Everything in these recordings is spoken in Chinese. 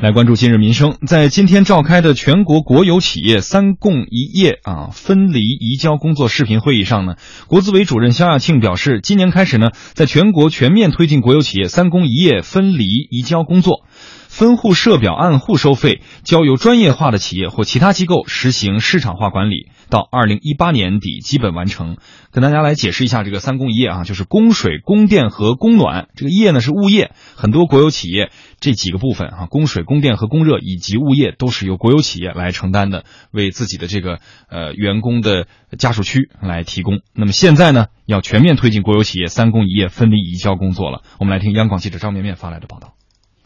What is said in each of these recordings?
来关注今日民生，在今天召开的全国国有企业“三供一业”啊分离移交工作视频会议上呢，国资委主任肖亚庆表示，今年开始呢，在全国全面推进国有企业“三供一业”分离移交工作。分户设表按户收费，交由专业化的企业或其他机构实行市场化管理，到二零一八年底基本完成。跟大家来解释一下这个“三供一业”啊，就是供水、供电和供暖。这个“业”呢是物业，很多国有企业这几个部分啊，供水、供电和供热以及物业都是由国有企业来承担的，为自己的这个呃员工的家属区来提供。那么现在呢，要全面推进国有企业“三供一业”分离移交工作了。我们来听央广记者张绵绵发来的报道。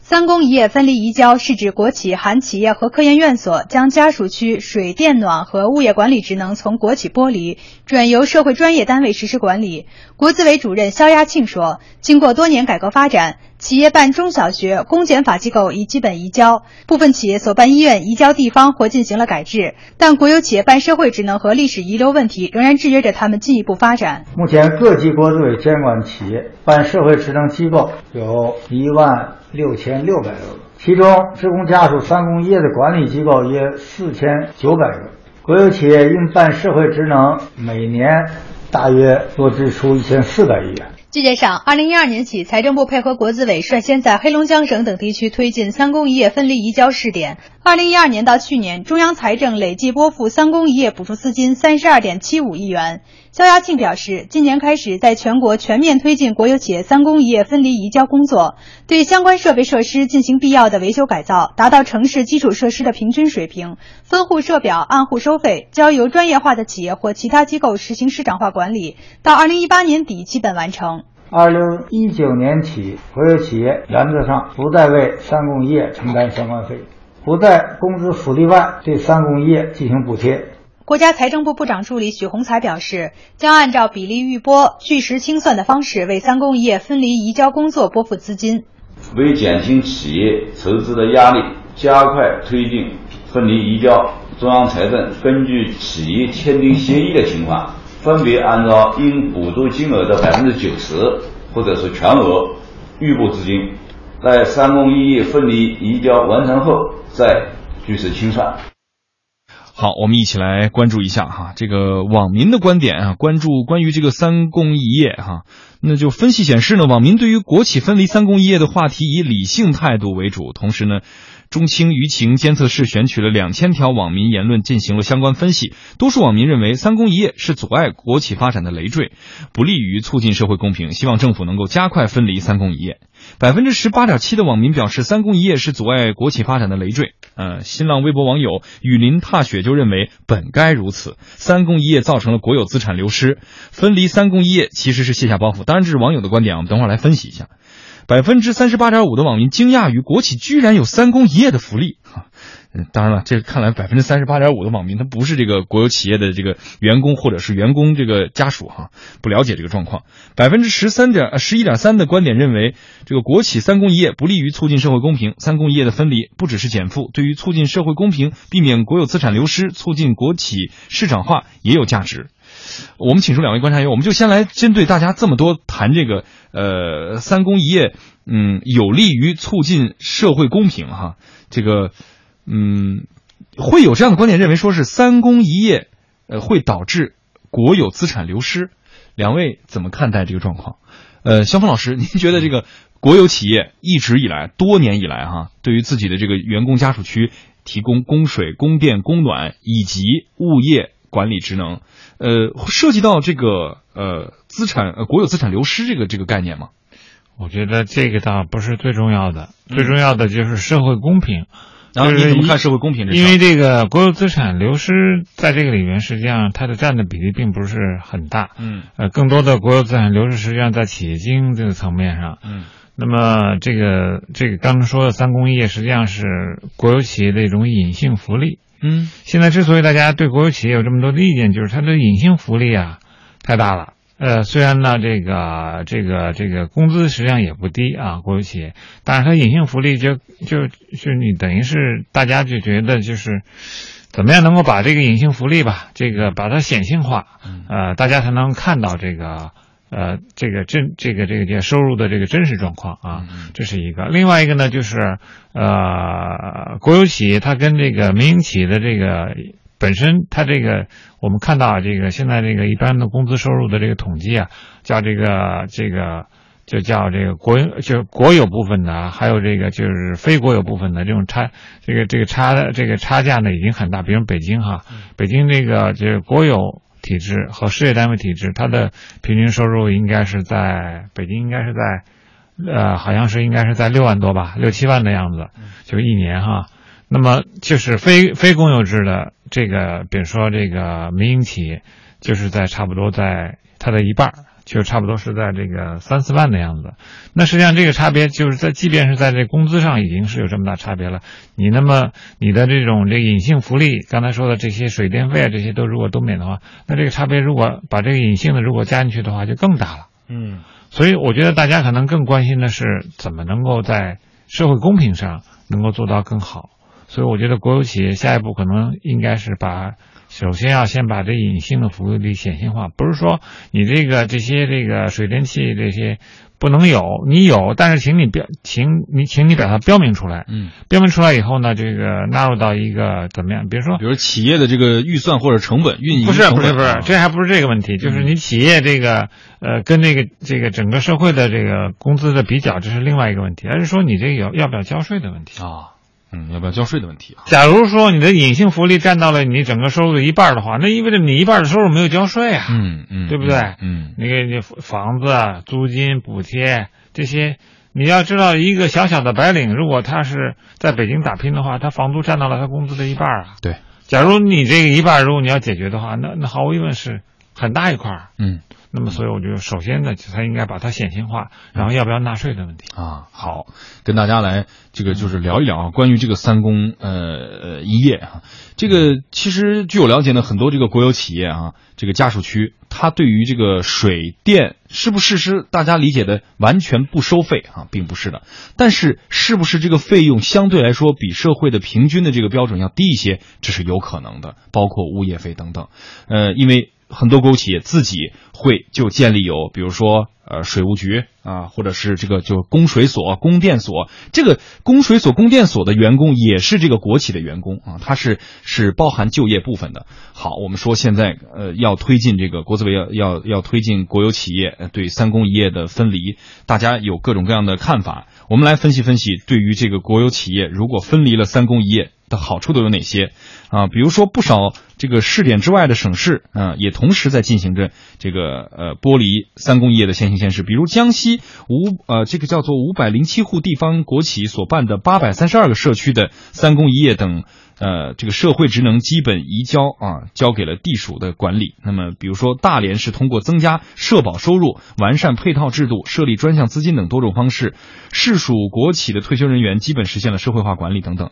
三公一业分离移交是指国企含企业和科研院所将家属区水电暖和物业管理职能从国企剥离，转由社会专业单位实施管理。国资委主任肖亚庆说，经过多年改革发展。企业办中小学公检法机构已基本移交，部分企业所办医院移交地方或进行了改制，但国有企业办社会职能和历史遗留问题仍然制约着他们进一步发展。目前各级国资委监管企业办社会职能机构有一万六千六百个，其中职工家属三工业的管理机构约四千九百个，国有企业应办社会职能每年大约多支出一千四百亿元。据介绍，二零一二年起，财政部配合国资委率先在黑龙江省等地区推进“三工一业”分离移交试点。二零一二年到去年，中央财政累计拨付“三公一业”补助资金三十二点七五亿元。肖亚庆表示，今年开始在全国全面推进国有企业“三公一业”分离移交工作，对相关设备设施进行必要的维修改造，达到城市基础设施的平均水平。分户设表按户收费，交由专业化的企业或其他机构实行市场化管理，到二零一八年底基本完成。二零一九年起，国有企业原则上不再为三供一业承担相关费用，不在工资福利外对三供一业进行补贴。国家财政部部长助理许宏才表示，将按照比例预拨、据实清算的方式为三供一业分离移交工作拨付资金。为减轻企业筹资的压力，加快推进分离移交，中央财政根据企业签订协议的情况。分别按照应补助金额的百分之九十或者是全额预拨资金，在三公一业分离移交完成后再据此清算。好，我们一起来关注一下哈，这个网民的观点啊，关注关于这个三公一业哈，那就分析显示呢，网民对于国企分离三公一业的话题以理性态度为主，同时呢。中青舆情监测室选取了两千条网民言论进行了相关分析，多数网民认为三公一业是阻碍国企发展的累赘，不利于促进社会公平，希望政府能够加快分离三公一业。百分之十八点七的网民表示三公一业是阻碍国企发展的累赘。嗯，新浪微博网友雨林踏雪就认为本该如此，三公一业造成了国有资产流失，分离三公一业其实是卸下包袱。当然这是网友的观点，我们等会儿来分析一下。百分之三十八点五的网民惊讶于国企居然有三公一业的福利，当然了，这看来百分之三十八点五的网民他不是这个国有企业的这个员工或者是员工这个家属哈，不了解这个状况。百分之十三点十一点三的观点认为，这个国企三公一业不利于促进社会公平，三公一业的分离不只是减负，对于促进社会公平、避免国有资产流失、促进国企市场化也有价值。我们请出两位观察员，我们就先来针对大家这么多谈这个呃三公一业，嗯，有利于促进社会公平哈，这个嗯会有这样的观点认为说是三公一业呃会导致国有资产流失，两位怎么看待这个状况？呃，肖峰老师，您觉得这个国有企业一直以来多年以来哈，对于自己的这个员工家属区提供供水、供电、供暖以及物业？管理职能，呃，涉及到这个呃资产呃国有资产流失这个这个概念吗？我觉得这个倒不是最重要的，最重要的就是社会公平。然后你怎么看社会公平？因为这个国有资产流失在这个里面，实际上它的占的比例并不是很大。嗯，呃，更多的国有资产流失实际上在企业经营这个层面上。嗯，那么这个这个刚刚说的三公业实际上是国有企业的一种隐性福利。嗯，现在之所以大家对国有企业有这么多的意见，就是它的隐性福利啊太大了。呃，虽然呢，这个这个这个工资实际上也不低啊，国有企业，但是它隐性福利就就就你等于是大家就觉得就是怎么样能够把这个隐性福利吧，这个把它显性化，呃，大家才能看到这个。呃这个真这个这个叫收入的这个真实状况啊，嗯这是一个。另外一个呢，就是呃国有企业它跟这个民营企业的这个本身，它这个我们看到啊这个现在这个一般的工资收入的这个统计啊，叫这个这个。就叫这个国有，就是国有部分的啊，还有这个就是非国有部分的这种差，这个这个差这个差价呢已经很大。比如北京哈，北京这个就是国有体制和事业单位体制，它的平均收入应该是在北京应该是在，呃，好像是应该是在六万多吧，六七万的样子，就一年哈。那么就是非非公有制的这个，比如说这个民营企业，就是在差不多在它的一半儿。就差不多是在这个三四万的样子，那实际上这个差别就是在，即便是在这工资上已经是有这么大差别了。你那么你的这种这隐性福利，刚才说的这些水电费啊，这些都如果都免的话，那这个差别如果把这个隐性的如果加进去的话，就更大了。嗯，所以我觉得大家可能更关心的是怎么能够在社会公平上能够做到更好。所以我觉得国有企业下一步可能应该是把。首先要先把这隐性的福利显性化，不是说你这个这些这个水电气这些不能有，你有，但是请你标，请你请你把它标明出来。嗯，标明出来以后呢，这个纳入到一个怎么样？比如说，比如企业的这个预算或者成本运营不是不是不是，这还不是这个问题，就是你企业这个呃跟这个这个整个社会的这个工资的比较，这是另外一个问题，而是说你这个要要不要交税的问题啊。嗯，要不要交税的问题啊？假如说你的隐性福利占到了你整个收入的一半的话，那意味着你一半的收入没有交税啊。嗯嗯，对不对？嗯，那个你房子、租金、补贴这些，你要知道，一个小小的白领，如果他是在北京打拼的话，他房租占到了他工资的一半啊。对，假如你这个一半，如果你要解决的话，那那毫无疑问是很大一块。嗯。那么，所以我觉得，首先呢，他应该把它显性化，然后要不要纳税的问题啊。好，跟大家来这个就是聊一聊啊，关于这个三公呃呃一业啊，这个其实据我了解呢，很多这个国有企业啊，这个家属区，它对于这个水电是不是是大家理解的完全不收费啊，并不是的。但是，是不是这个费用相对来说比社会的平均的这个标准要低一些，这是有可能的，包括物业费等等。呃，因为。很多国有企业自己会就建立有，比如说呃水务局啊，或者是这个就供水所、供电所。这个供水所、供电所的员工也是这个国企的员工啊，他是是包含就业部分的。好，我们说现在呃要推进这个国资委要要要推进国有企业对三公一业的分离，大家有各种各样的看法。我们来分析分析，对于这个国有企业如果分离了三公一业。的好处都有哪些啊？比如说，不少这个试点之外的省市啊，也同时在进行着这个呃剥离三公一业的先行先试。比如江西五呃这个叫做五百零七户地方国企所办的八百三十二个社区的三公一业等呃这个社会职能基本移交啊，交给了地属的管理。那么，比如说大连是通过增加社保收入、完善配套制度、设立专项资金等多种方式，市属国企的退休人员基本实现了社会化管理等等。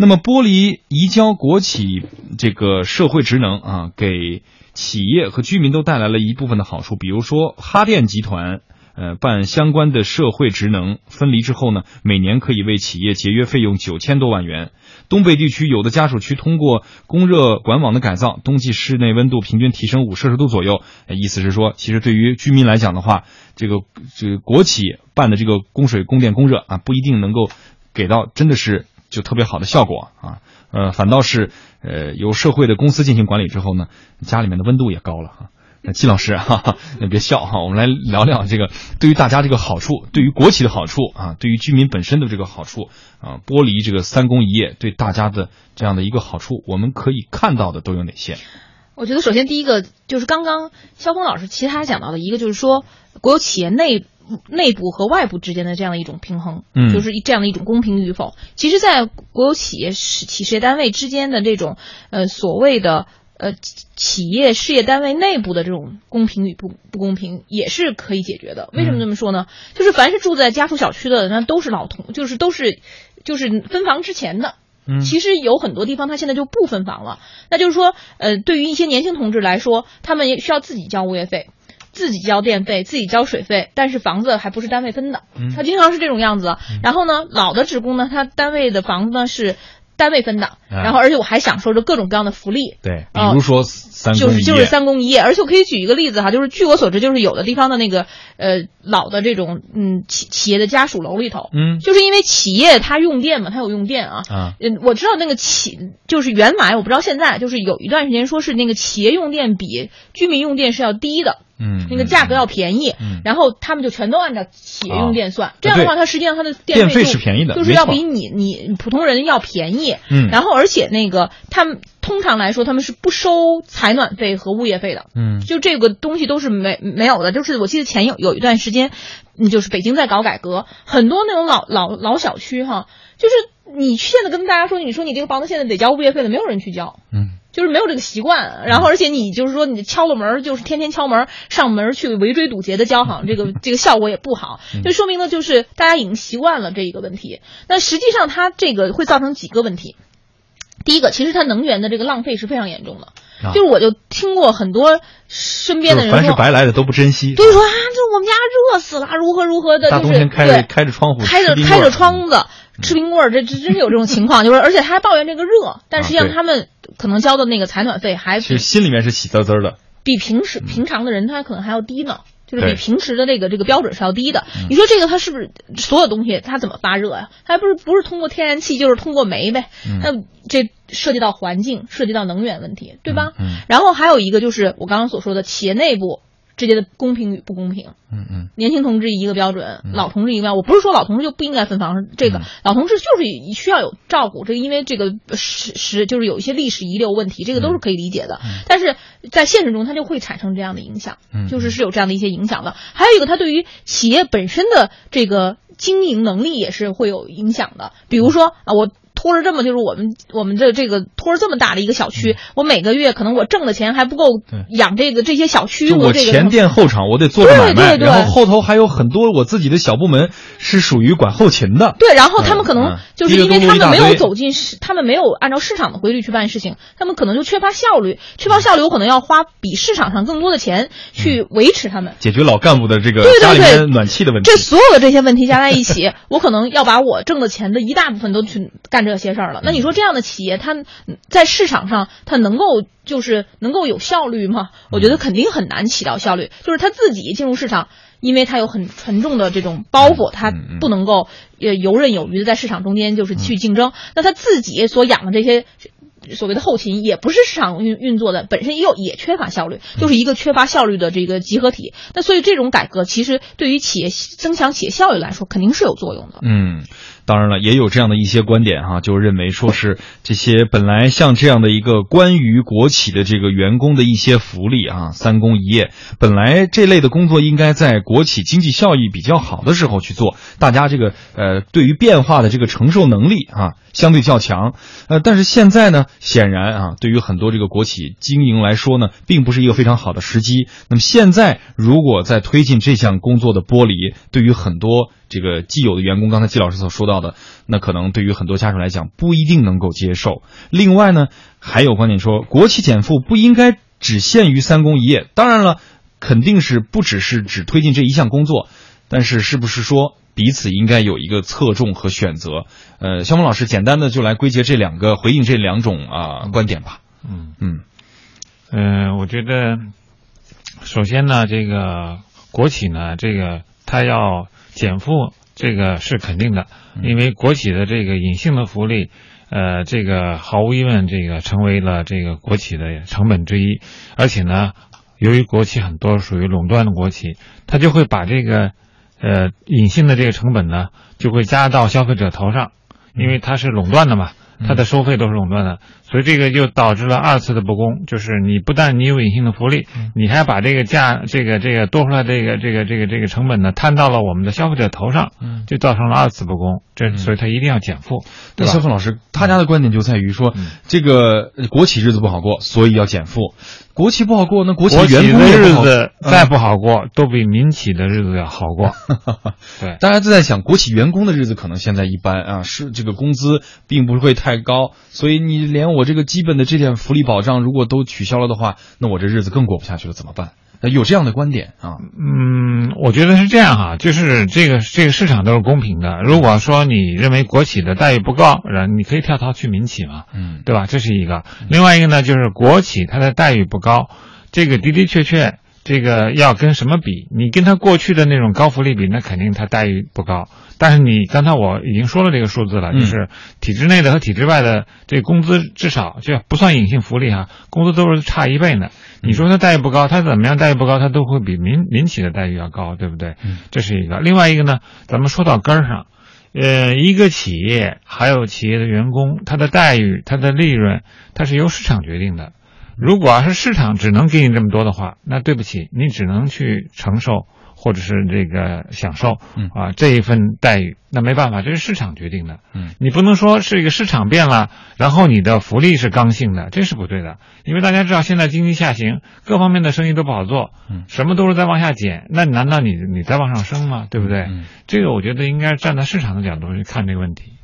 那么剥离移交国企这个社会职能啊，给企业和居民都带来了一部分的好处。比如说哈电集团，呃，办相关的社会职能分离之后呢，每年可以为企业节约费用九千多万元。东北地区有的家属区通过供热管网的改造，冬季室内温度平均提升五摄氏度左右。意思是说，其实对于居民来讲的话，这个这个国企办的这个供水、供电、供热啊，不一定能够给到真的是。就特别好的效果啊，呃，反倒是呃由社会的公司进行管理之后呢，家里面的温度也高了哈。那季老师哈，你别笑哈，我们来聊聊这个对于大家这个好处，对于国企的好处啊，对于居民本身的这个好处啊，剥离这个三公一业对大家的这样的一个好处，我们可以看到的都有哪些？我觉得首先第一个就是刚刚肖峰老师其他讲到的一个，就是说国有企业内。内部和外部之间的这样的一种平衡，嗯，就是这样的一种公平与否。其实，在国有企业、企事业单位之间的这种呃所谓的呃企业事业单位内部的这种公平与不不公平，也是可以解决的。为什么这么说呢？就是凡是住在家属小区的，那都是老同，就是都是就是分房之前的。嗯，其实有很多地方他现在就不分房了。那就是说，呃，对于一些年轻同志来说，他们也需要自己交物业费。自己交电费，自己交水费，但是房子还不是单位分的，他经常是这种样子。然后呢，老的职工呢，他单位的房子呢是单位分的，啊。然后而且我还享受着各种各样的福利。对，比哦如说三就是就是三公一业，而且我可以举一个例子哈，就是据我所知，就是有的地方的那个呃老的这种嗯企企业的家属楼里头，嗯。就是因为企业它用电嘛，它有用电啊，啊。嗯，我知道那个企就是原来我不知道现在，就是有一段时间说是那个企业用电比居民用电是要低的，嗯，那个价格要便宜，嗯然后他们就全都按照企业用电算，啊这样的话，它实际上它的电费费是便宜的就是要比你你普通人要便宜。嗯然后而且那个他们通常来说他们是不收采暖费和物业费的，嗯就这个东西都是没没有的。就是我记得前有有一段时间，嗯，就是北京在搞改革，很多那种老老老小区哈，就是你现在跟大家说，你说你这个房子现在得交物业费了，没有人去交。嗯就是没有这个习惯，然后而且你就是说你敲了门，就是天天敲门上门去围追堵截的交好，这个 这个效果也不好，就说明呢就是大家已经习惯了这一个问题。那实际上它这个会造成几个问题。第一个，其实它能源的这个浪费是非常严重的，啊。就是我就听过很多身边的就是凡是，白来的都不珍惜，对说啊，这我们家热死了，如何如何的，大就是冬天开着对开着窗户，开着开着窗子吃冰棍儿，这这真是有这种情况，就是而且他还抱怨这个热，但实际上他们可能交的那个采暖费还比其实心里面是喜滋滋的。比平时平常的人他可能还要低呢。就是比平时的这个这个标准是要低的。嗯你说这个它是不是所有东西它怎么发热呀、它还不是不是通过天然气就是通过煤呗？嗯那这涉及到环境，涉及到能源问题，对吧？嗯然后还有一个就是我刚刚所说的企业内部之间的公平与不公平。嗯嗯年轻同志一个标准，嗯老同志一个标准。我不是说老同志就不应该分房，这个、嗯老同志就是需要有照顾，这个因为这个史史就是有一些历史遗留问题，这个都是可以理解的。但是在现实中，它就会产生这样的影响，嗯就是是有这样的一些影响的。还有一个，它对于企业本身的这个经营能力也是会有影响的。比如说啊，我。拖着这么就是我们我们这这个拖着这么大的一个小区，我每个月可能我挣的钱还不够养这个这些小区我这个前店后厂，我得做个买卖，对对对然后后头还有很多我自己的小部门是属于管后勤的。对，然后他们可能嗯就是因为他们没有走进市，他们没有按照市场的规律去办事情，他们可能就缺乏效率，缺乏效率，我可能要花比市场上更多的钱去维持他们。解决老干部的这个对对对家里面暖气的问题这。所有的这些问题加在一起，我可能要把我挣的钱的一大部分都去干这些事儿了。那你说这样的企业，它在市场上它能够就是能够有效率吗？我觉得肯定很难起到效率。就是他自己进入市场，因为他有很沉重的这种包袱，他嗯嗯不能够呃游刃有余的在市场中间就是去竞争。那他自己所养的这些。所谓的后勤也不是市场运运作的，本身也有也缺乏效率，就是一个缺乏效率的这个集合体。那所以这种改革其实对于企业增强企业效率来说，肯定是有作用的。嗯，当然了，也有这样的一些观点哈、就认为说是这些本来像这样的一个关于国企的这个员工的一些福利啊，三公一业，本来这类的工作应该在国企经济效益比较好的时候去做，大家这个呃对于变化的这个承受能力啊相对较强，呃，但是现在呢，显然啊，对于很多这个国企经营来说呢，并不是一个非常好的时机。那么现在如果在推进这项工作的剥离，对于很多这个既有的员工，刚才季老师所说到的，那可能对于很多家属来讲不一定能够接受。另外呢，还有观点说，国企减负不应该只限于三公一业。当然了，肯定是不只是只推进这一项工作，但是是不是说彼此应该有一个侧重和选择？呃，肖峰老师简单的就来归结这两个回应这两种啊、观点吧。嗯。嗯。呃，我觉得首先呢，这个国企呢，这个它要减负，这个是肯定的，因为国企的这个隐性的福利，呃，这个毫无疑问，这个成为了这个国企的成本之一，而且呢，由于国企很多属于垄断的国企，它就会把这个呃隐性的这个成本呢，就会加到消费者头上，因为它是垄断的嘛。它的收费都是垄断的，所以这个就导致了二次的不公，就是你不但你有隐性的福利，你还把这个价这个这个多出来这个这个这个这个成本呢摊到了我们的消费者头上，嗯就造成了二次不公，这所以它一定要减负，那肖峰老师他家的观点就在于说，嗯这个呃国企日子不好过，所以要减负。国企不好过，那国企员工的日子再嗯不好过，都比民企的日子要好过。对，大家都在想，国企员工的日子可能现在一般啊，是这个工资并不会太高，所以你连我这个基本的这点福利保障如果都取消了的话，那我这日子更过不下去了，怎么办？呃有这样的观点啊。嗯，我觉得是这样哈，就是这个这个市场都是公平的。如果说你认为国企的待遇不高，然后你可以跳槽去民企嘛，嗯对吧？这是一个。另外一个呢，就是国企它的待遇不高，这个的的确确，这个要跟什么比？你跟他过去的那种高福利比，那肯定他待遇不高。但是你刚才我已经说了这个数字了，嗯就是体制内的和体制外的这个工资至少就不算隐性福利哈，工资都是差一倍呢。你说他待遇不高，他怎么样待遇不高，他都会比民民企的待遇要高，对不对？嗯这是一个。另外一个呢，咱们说到根儿上，呃，一个企业还有企业的员工，他的待遇、他的利润，它是由市场决定的。如果要是市场只能给你这么多的话，那对不起，你只能去承受或者是这个享受嗯啊这一份待遇，那没办法，这是市场决定的。嗯你不能说是一个市场变了，然后你的福利是刚性的，这是不对的。因为大家知道现在经济下行，各方面的生意都不好做，嗯什么都是在往下减，那难道你你在往上升吗？对不对？嗯这个我觉得应该站在市场的角度去看这个问题。嗯。